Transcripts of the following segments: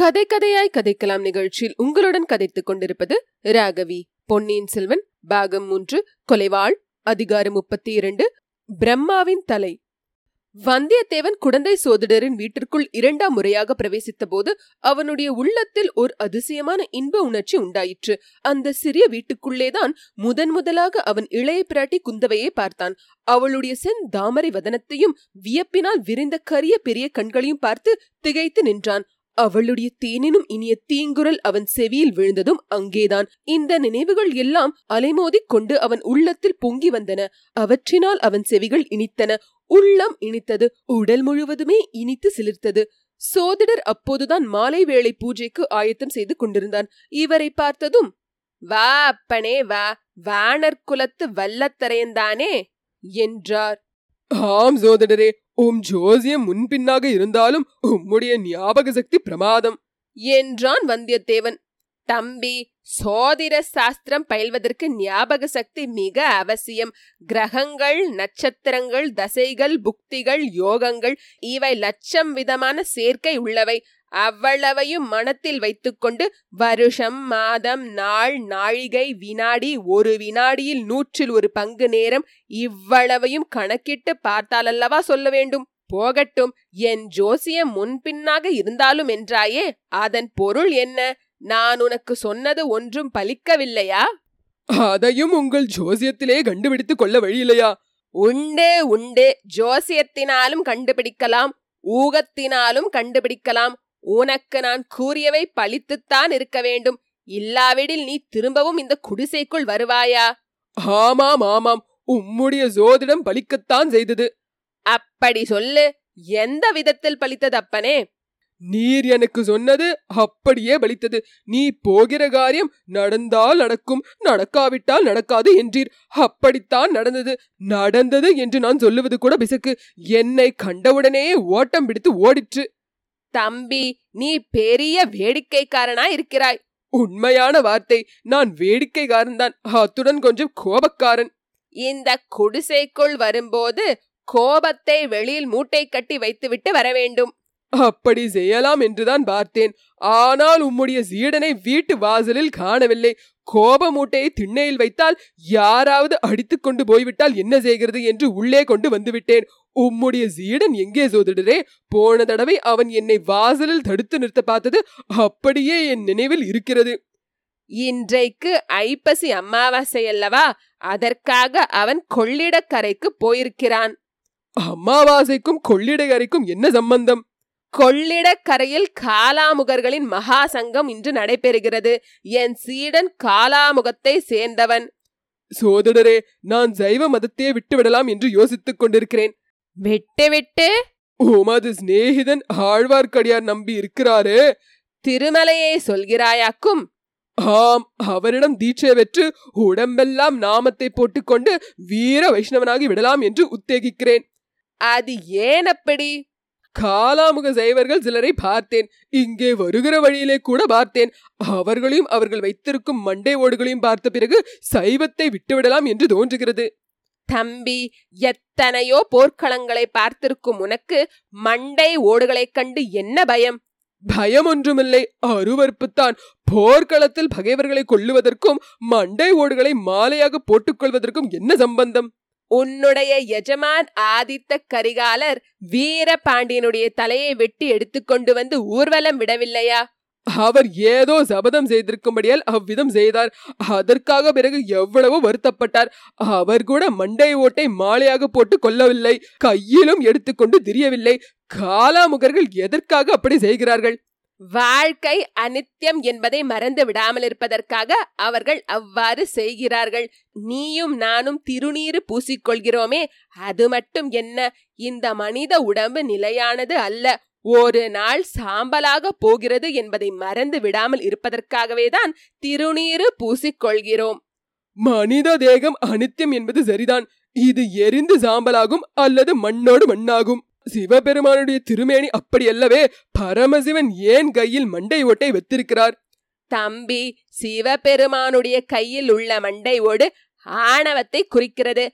கதை கதையாய் கதைக்கலாம் நிகழ்ச்சியில் உங்களுடன் கதைத்துக் கொண்டிருப்பது ராகவி. பொன்னியின் செல்வன் பாகம் மூன்று கொலைவாள் அதிகாரம் முப்பத்தி இரண்டு பிரம்மாவின் தலை. வந்தியத்தேவன் குழந்தை சோதிடரின் வீட்டிற்குள் இரண்டாம் முறையாக பிரவேசித்த போது அவனுடைய உள்ளத்தில் ஒரு அதிசயமான இன்ப உணர்ச்சி உண்டாயிற்று. அந்த சிறிய வீட்டுக்குள்ளேதான் முதன் முதலாக அவன் இளைய பிராட்டி குந்தவையை பார்த்தான். அவளுடைய செந் தாமரை வதனத்தையும் வியப்பினால் விரிந்த கரிய பெரிய கண்களையும் பார்த்து திகைத்து நின்றான். அவளுடைய தேனினும் இனிய தீங்குரல் அவன் செவியில் விழுந்ததும் அங்கேதான். இந்த நினைவுகள் எல்லாம் அலைமோதிக் கொண்டு அவன் உள்ளத்தில் பொங்கி வந்தன. அவற்றினால் அவன் செவிகள் இனித்தன. உள்ளம் இனித்தது. உடல் முழுவதுமே இனித்து சிலிர்த்தது. சோதிடர் அப்போதுதான் மாலை வேளை பூஜைக்கு ஆயத்தம் செய்து கொண்டிருந்தான். இவரை பார்த்ததும் வா அப்பனே வா. வானர் குலத்து வல்லத்தரையன்தானே என்றார். ஆம் சோதடரே. உம் ஜோசியம் முன்பின்னாக இருந்தாலும் உம்முடைய ஞாபக சக்தி பிரமாதம். என்றான் வந்தியத்தேவன். தம்பி சோதிர சாஸ்திரம் பயில்வதற்கு ஞாபக சக்தி மிக அவசியம். கிரகங்கள் நட்சத்திரங்கள் தசைகள் புக்திகள் யோகங்கள் இவை லட்சம் விதமான சேர்க்கை உள்ளவை. அவ்வளவையும் மனத்தில் வைத்துக்கொண்டு வருஷம் மாதம் நாள் நாழிகை வினாடி ஒரு வினாடியில் நூற்றில் ஒரு பங்கு நேரம் இவ்வளவையும் கணக்கிட்டு பார்த்தாலல்லவா சொல்ல வேண்டும்? போகட்டும் என் ஜோசியம் முன்பின்னாக இருந்தாலும் என்றாயே அதன் பொருள் என்ன? நான் உனக்கு சொன்னது ஒன்றும் பலிக்கவில்லையா? அதையும் உங்கள் ஜோசியத்திலே கண்டுபிடித்துக் கொள்ள வழியில்லையா? உண்டு உண்டு ஜோசியத்தினாலும் கண்டுபிடிக்கலாம் ஊகத்தினாலும் கண்டுபிடிக்கலாம் உனக்கு நான் கூறியவை பழித்துத்தான் இருக்க வேண்டும். இல்லாவிடில் நீ திரும்பவும் இந்த குடிசைக்குள் வருவாயா? ஆமாம் ஆமாம். உம்முடைய ஜோதிடம் பலிக்கத்தான் செய்தது. அப்படி சொல்லு. எந்த விதத்தில் பழித்தது அப்பனே? நீர் எனக்கு சொன்னது அப்படியே பலித்தது. நீ போகிற காரியம் நடந்தால் நடக்கும் நடக்காவிட்டால் நடக்காது என்றீர். அப்படித்தான் நடந்தது. நடந்தது என்று நான் சொல்லுவது கூட பிசக்கு. என்னை கண்டவுடனேயே ஓட்டம் பிடித்து ஓடிற்று. தம்பி நீ பெரிய வேடிக்கைக்காரனா இருக்கிறாய். உண்மையான வார்த்தை. நான் வேடிக்கைக்காரன்தான் அத்துடன் கொஞ்சம் கோபக்காரன். இந்த குடிசைக்குள் வரும்போது கோபத்தை வெளியில் மூட்டை கட்டி வைத்துவிட்டு வர வேண்டும் அப்படி செய்யலாம் என்றுதான் பார்த்தேன். ஆனால் உம்முடைய சீடனை வீட்டு வாசலில் காணவில்லை. கோப மூட்டையை திண்ணையில் வைத்தால் யாராவது அடித்துக் கொண்டு போய்விட்டால் என்ன செய்கிறது என்று உள்ளே கொண்டு வந்துவிட்டேன். உம்முடைய சீடன் எங்கே சோதிடரே? போன தடவை அவன் என்னை வாசலில் தடுத்து நிறுத்த பார்த்தது அப்படியே என் நினைவில் இருக்கிறது. இன்றைக்கு ஐப்பசி அமாவாசை அல்லவா? அதற்காக அவன் கொள்ளிடக்கரைக்கு போயிருக்கிறான். அமாவாசைக்கும் கொள்ளிடக்கரைக்கும் என்ன சம்பந்தம்? கொள்ளிடக்கரையில் காலாமுகர்களின் மகா சங்கம் இன்று நடைபெறுகிறது. என் சீடன் காலாமுகத்தை சேர்ந்தவன். சோதடரே நான் சைவ மதத்தையே விட்டுவிடலாம் என்று யோசித்துக் கொண்டிருக்கிறேன். விட்டு விட்டு? உமது சிநேகிதன் ஆழ்வார்க்கடியார் நம்பி இருக்கிறாரே. திருமலையை சொல்கிறாயாக்கும்? ஆம் அவரிடம் தீட்சை பெற்று உடம்பெல்லாம் நாமத்தை போட்டுக்கொண்டு வீர வைஷ்ணவனாகி விடலாம் என்று உத்தேகிக்கிறேன். அது ஏன் அப்படி? காலாமுக சைவர்கள் சிலரை பார்த்தேன். இங்கே வருகிற வழியிலே கூட பார்த்தேன். அவர்களையும் அவர்கள் வைத்திருக்கும் மண்டை ஓடுகளையும் பார்த்த பிறகு சைவத்தை விட்டுவிடலாம் என்று தோன்றுகிறது. தம்பி எத்தனையோ போர்க்களங்களை பார்த்திருக்கும் உனக்கு மண்டை ஓடுகளைக் கண்டு என்ன பயம்? பயம் ஒன்றுமில்லை. அருவறுப்புத்தான் போர்க்களத்தில் பகைவர்களை கொல்லுவதற்கும் மண்டை ஓடுகளை மாலையாக போட்டுக்கொள்வதற்கும் என்ன சம்பந்தம்? உன்னுடைய எஜமான் ஆதித்த கரிகாலர் வீர பாண்டியனுடைய தலையை வெட்டி எடுத்துக்கொண்டு வந்து ஊர்வலம் விடவில்லையா? அவர் ஏதோ சபதம் செய்திருக்கும்படியால் அவ்விதம் செய்தார். அதற்காக பிறகு எவ்வளவோ வருத்தப்பட்டார். அவர் கூட மண்டை ஓட்டை மாலையாக போட்டு கொள்ளவில்லை. கையிலும் எடுத்துக்கொண்டு திரியவில்லை. காலாமுகர்கள் எதற்காக அப்படி செய்கிறார்கள்? வாழ்க்கை அனித்தியம் என்பதை மறந்து விடாமல் இருப்பதற்காக அவர்கள் அவ்வாறு செய்கிறார்கள். நீயும் நானும் திருநீறு பூசிக்கொள்கிறோமே அது மட்டும் என்ன? இந்த மனித உடம்பு நிலையானது அல்ல. ஒரு நாள் சாம்பலாக போகிறது என்பதை மறந்து விடாமல் இருப்பதற்காகவே தான் திருநீறு பூசிக்கொள்கிறோம். மனித தேகம் அனித்தியம் என்பது சரிதான். இது எரிந்து சாம்பலாகும் அல்லது மண்ணோடு மண்ணாகும். சிவபெருமானுடைய திருமேனி அப்படியல்லவே பரமசிவன் ஏன் கையில் மண்டை ஓட்டை வைத்திருக்கிறார்? தம்பி சிவபெருமானுடைய கையில் உள்ள மண்டை ஓடு ஆணவத்தை குறிக்கிறது.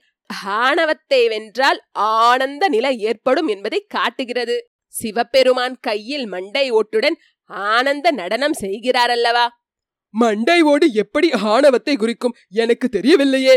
ஆணவத்தை வென்றால் ஆனந்த நிலை ஏற்படும் என்பதை காட்டுகிறது. சிவபெருமான் கையில் மண்டை ஓட்டுடன் ஆனந்த நடனம் செய்கிறார் அல்லவா மண்டை ஓடு எப்படி ஆணவத்தை குறிக்கும்? எனக்கு தெரியவில்லையே.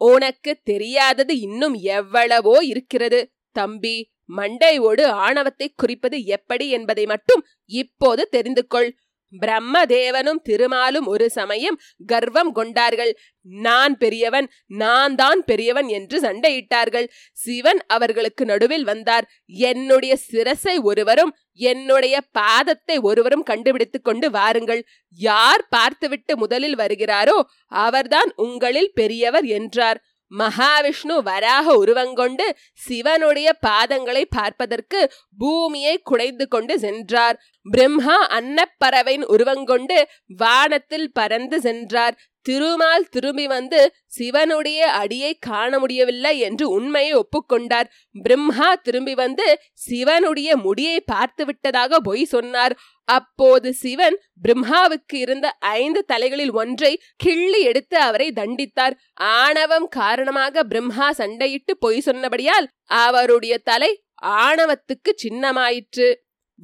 உனக்கு தெரியாதது இன்னும் எவ்வளவோ இருக்கிறது. தம்பி மண்டையோடு ஆணவத்தை குறிப்பது எப்படி என்பதை மட்டும் இப்போது தெரிந்து கொள் பிரம்மதேவனும் திருமாலும் ஒரு சமயம் கர்வம் கொண்டார்கள். நான் பெரியவன் நான் தான் பெரியவன் என்று சண்டையிட்டார்கள். சிவன் அவர்களுக்கு நடுவில் வந்தார். என்னுடைய சிரசை ஒருவரும் என்னுடைய பாதத்தை ஒருவரும் கண்டுபிடித்துக் கொண்டு வாருங்கள். யார் பார்த்துவிட்டு முதலில் வருகிறாரோ அவர்தான் உங்களில் பெரியவர் என்றார். மகாவிஷ்ணு வராக உருவங்கொண்டு சிவனுடைய பாதங்களை பார்ப்பதற்கு பூமியை குடைந்து கொண்டு சென்றார். பிரம்மா அன்னப்பறவையின் உருவங்கொண்டு வானத்தில் பறந்து சென்றார். திருமால் திரும்பி வந்து சிவனுடைய அடியை காண முடியவில்லை என்று உண்மையை ஒப்புக்கொண்டார். பிரம்மா திரும்பி வந்து சிவனுடைய முடியை பார்த்து விட்டதாக பொய் சொன்னார். அப்போது சிவன் பிரம்மாவுக்கு இருந்த ஐந்து தலைகளில் ஒன்றை கிள்ளி எடுத்து அவரை தண்டித்தார். ஆணவம் காரணமாக பிரம்மா சண்டையிட்டு பொய் சொன்னபடியால் அவருடைய தலை ஆணவத்துக்கு சின்னமாயிற்று.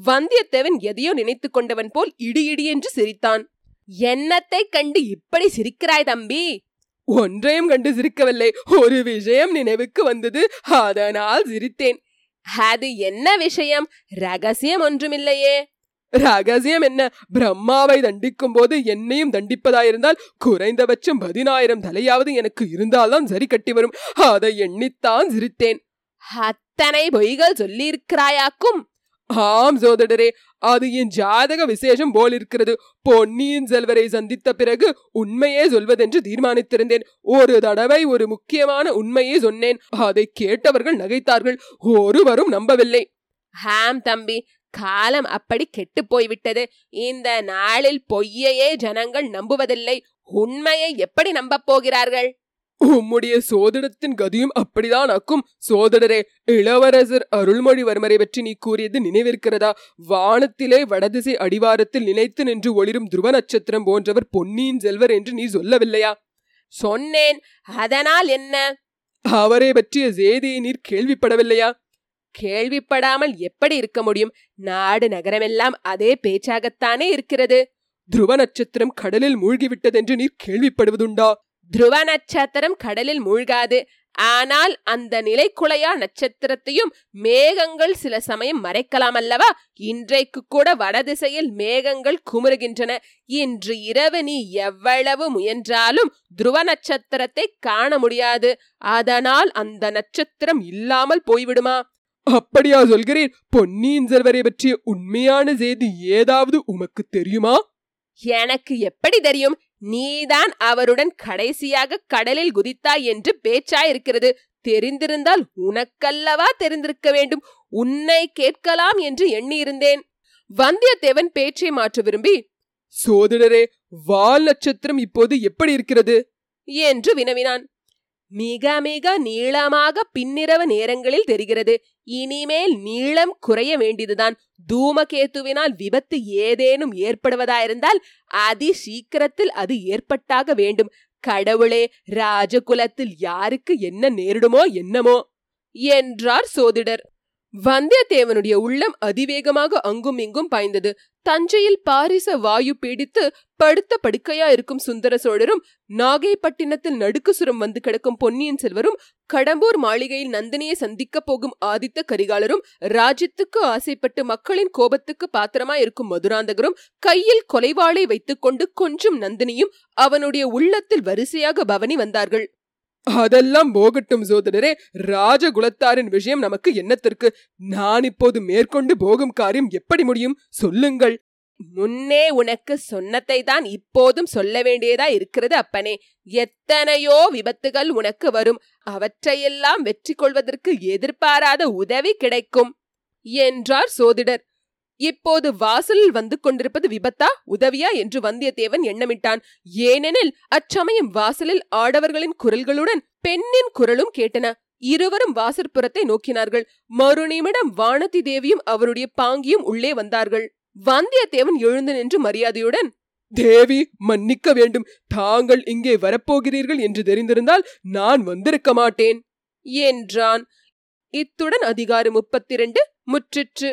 வந்தியத்தேவன் எதையோ நினைத்துக் கொண்டவன் போல் இடி இடி என்று சிரித்தான். என்னத்தை கண்டு இப்படி சிரிக்கிறாய் தம்பி? ஒன்றையும் கண்டு சிரிக்கவில்லை. ஒரு விஷயம் நினைவுக்கு வந்தது. அதனால் சிரித்தேன். அது என்ன விஷயம்? ரகசியம் ஒன்றுமில்லையே. ரகசியம் என்ன? பிரம்மாவை தண்டிக்கும் போது என்னையும் தண்டிப்பதாயிருந்தால் குறைந்தபட்சம் பதினாயிரம் தலையாவது எனக்கு இருந்தால்தான் சரி கட்டி வரும். அதை எண்ணித்தான் சிரித்தேன். அத்தனை பொய்கள் சொல்லியிருக்கிறாயாக்கும்? ஆம் சோதடரே அது என் ஜாதக விசேஷம் போலிருக்கிறது. பொன்னியின் செல்வரை சந்தித்த பிறகு உண்மையே சொல்வதென்று தீர்மானித்திருந்தேன். ஒரு தடவை ஒரு முக்கியமான உண்மையை சொன்னேன். அதை கேட்டவர்கள் நகைத்தார்கள். ஒருவரும் நம்பவில்லை. ஹாம் தம்பி காலம் அப்படி கெட்டு போய்விட்டது. இந்த நாளில் பொய்யையே ஜனங்கள் நம்புவதில்லை. உண்மையை எப்படி நம்பப் போகிறார்கள்? உம்முடைய சோதடத்தின் கதியும் அப்படிதான் அக்கும் சோதடரே இளவரசர் அருள்மொழிவர்மரை பற்றி நீ கூறியது நினைவிருக்கிறதா? வானத்திலே வடதிசை அடிவாரத்தில் நினைத்து நின்று ஒளிரும் துருவ நட்சத்திரம் போன்றவர் பொன்னியின் செல்வர் என்று நீ சொல்லவில்லையா? சொன்னேன். அதனால் என்ன? அவரை பற்றிய செய்தியை நீர் கேள்விப்படவில்லையா? கேள்விப்படாமல் எப்படி இருக்க முடியும்? நாடு நகரமெல்லாம் அதே பேச்சாகத்தானே இருக்கிறது. துருவ நட்சத்திரம் கடலில் மூழ்கிவிட்டதென்று நீர் கேள்விப்படுவதுண்டா? துருவ நட்சத்திரம் கடலில் மூழ்காது. ஆனால் அந்த நிலைக்குலையா நட்சத்திரத்தையும் மேகங்கள் சில சமயம் மறைக்கலாம் அல்லவா இன்றைக்கு கூட வடதிசையில் மேகங்கள் குமுறுகின்றன. இன்று இரவு நீ எவ்வளவு முயன்றாலும் துருவ நட்சத்திரத்தை காண முடியாது. அதனால் அந்த நட்சத்திரம் இல்லாமல் போய்விடுமா? அப்படியா சொல்கிறீர் பொன்னியின் செல்வரை பற்றிய உண்மையான செய்தி ஏதாவது உமக்கு தெரியுமா? எனக்கு எப்படி தெரியும்? நீதான் அவருடன் கடைசியாக கடலில் குதித்தாய் என்று பேச்சாயிருக்கிறது. தெரிந்திருந்தால் உனக்கல்லவா தெரிந்திருக்க வேண்டும்? உன்னை கேட்கலாம் என்று எண்ணியிருந்தேன். வந்தியத்தேவன் பேச்சை மாற்ற விரும்பி சோதரரே வால் நட்சத்திரம் இப்போது எப்படி இருக்கிறது? என்று வினவினான். மிக மிக நீளமாக பின்னிரவு நேரங்களில் தெரிகிறது. இனிமேல் நீளம் குறைய வேண்டியதுதான். தூமகேத்துவினால் விபத்து ஏதேனும் ஏற்படுவதாயிருந்தால் அதி சீக்கிரத்தில் அது ஏற்பட்டாக வேண்டும். கடவுளே ராஜகுலத்தில் யாருக்கு என்ன நேரிடுமோ என்னமோ? என்றார் சோதிடர். வந்தியத்தேவனுடைய உள்ளம் அதிவேகமாக அங்கும் இங்கும் பாய்ந்தது. தஞ்சையில் பாரிச வாயு பீடித்து படுத்த படுக்கையா இருக்கும் சுந்தர சோழரும் நாகைப்பட்டினத்தில் நடுக்குசுரம் வந்து கிடக்கும் பொன்னியின் செல்வரும் கடம்பூர் மாளிகையில் நந்தினியை சந்திக்க போகும் ஆதித்த கரிகாலரும் ராஜ்யத்துக்கு ஆசைப்பட்டு மக்களின் கோபத்துக்கு பாத்திரமா இருக்கும் மதுராந்தகரும் கையில் கொலைவாளை வைத்துக்கொண்டு கொஞ்சம் நந்தினியும் அவனுடைய உள்ளத்தில் வரிசையாக பவனி வந்தார்கள். அதெல்லாம் போகட்டும் சோதரரே ராஜகுலத்தாரின் விஷயம் நமக்கு என்னத்திற்கு? நான் இப்போது மேற்கொண்டு போகும் காரியம் எப்படி முடியும்? சொல்லுங்கள். முன்னே உனக்கு சொன்னதை தான் இப்போதும் சொல்ல வேண்டியதா இருக்கிறது அப்பனே. எத்தனையோ விபத்துகள் உனக்கு வரும். அவற்றையெல்லாம் வெற்றி கொள்வதற்கு எதிர்பாராத உதவி கிடைக்கும். என்றார் சோதிடர். இப்போது வாசலில் வந்து கொண்டிருப்பது விபத்தா உதவியா என்று வந்தியத்தேவன் எண்ணமிட்டான். ஏனெனில் அச்சமயம் வாசலில் ஆடவர்களின் குரல்களுடன் பெண்ணின் குரலும் கேட்டன. இருவரும் வாசற்புறத்தை நோக்கினார்கள். மறுநிமிடம் வானதி தேவியும் அவருடைய பாங்கியும் உள்ளே வந்தார்கள். வந்தியத்தேவன் எழுந்து நின்று மரியாதையுடன் தேவி மன்னிக்க வேண்டும். தாங்கள் இங்கே வரப்போகிறீர்கள் என்று தெரிந்திருந்தால் நான் வந்திருக்க மாட்டேன் என்றான். இத்துடன் அதிகாரம் முப்பத்தி முற்றிற்று.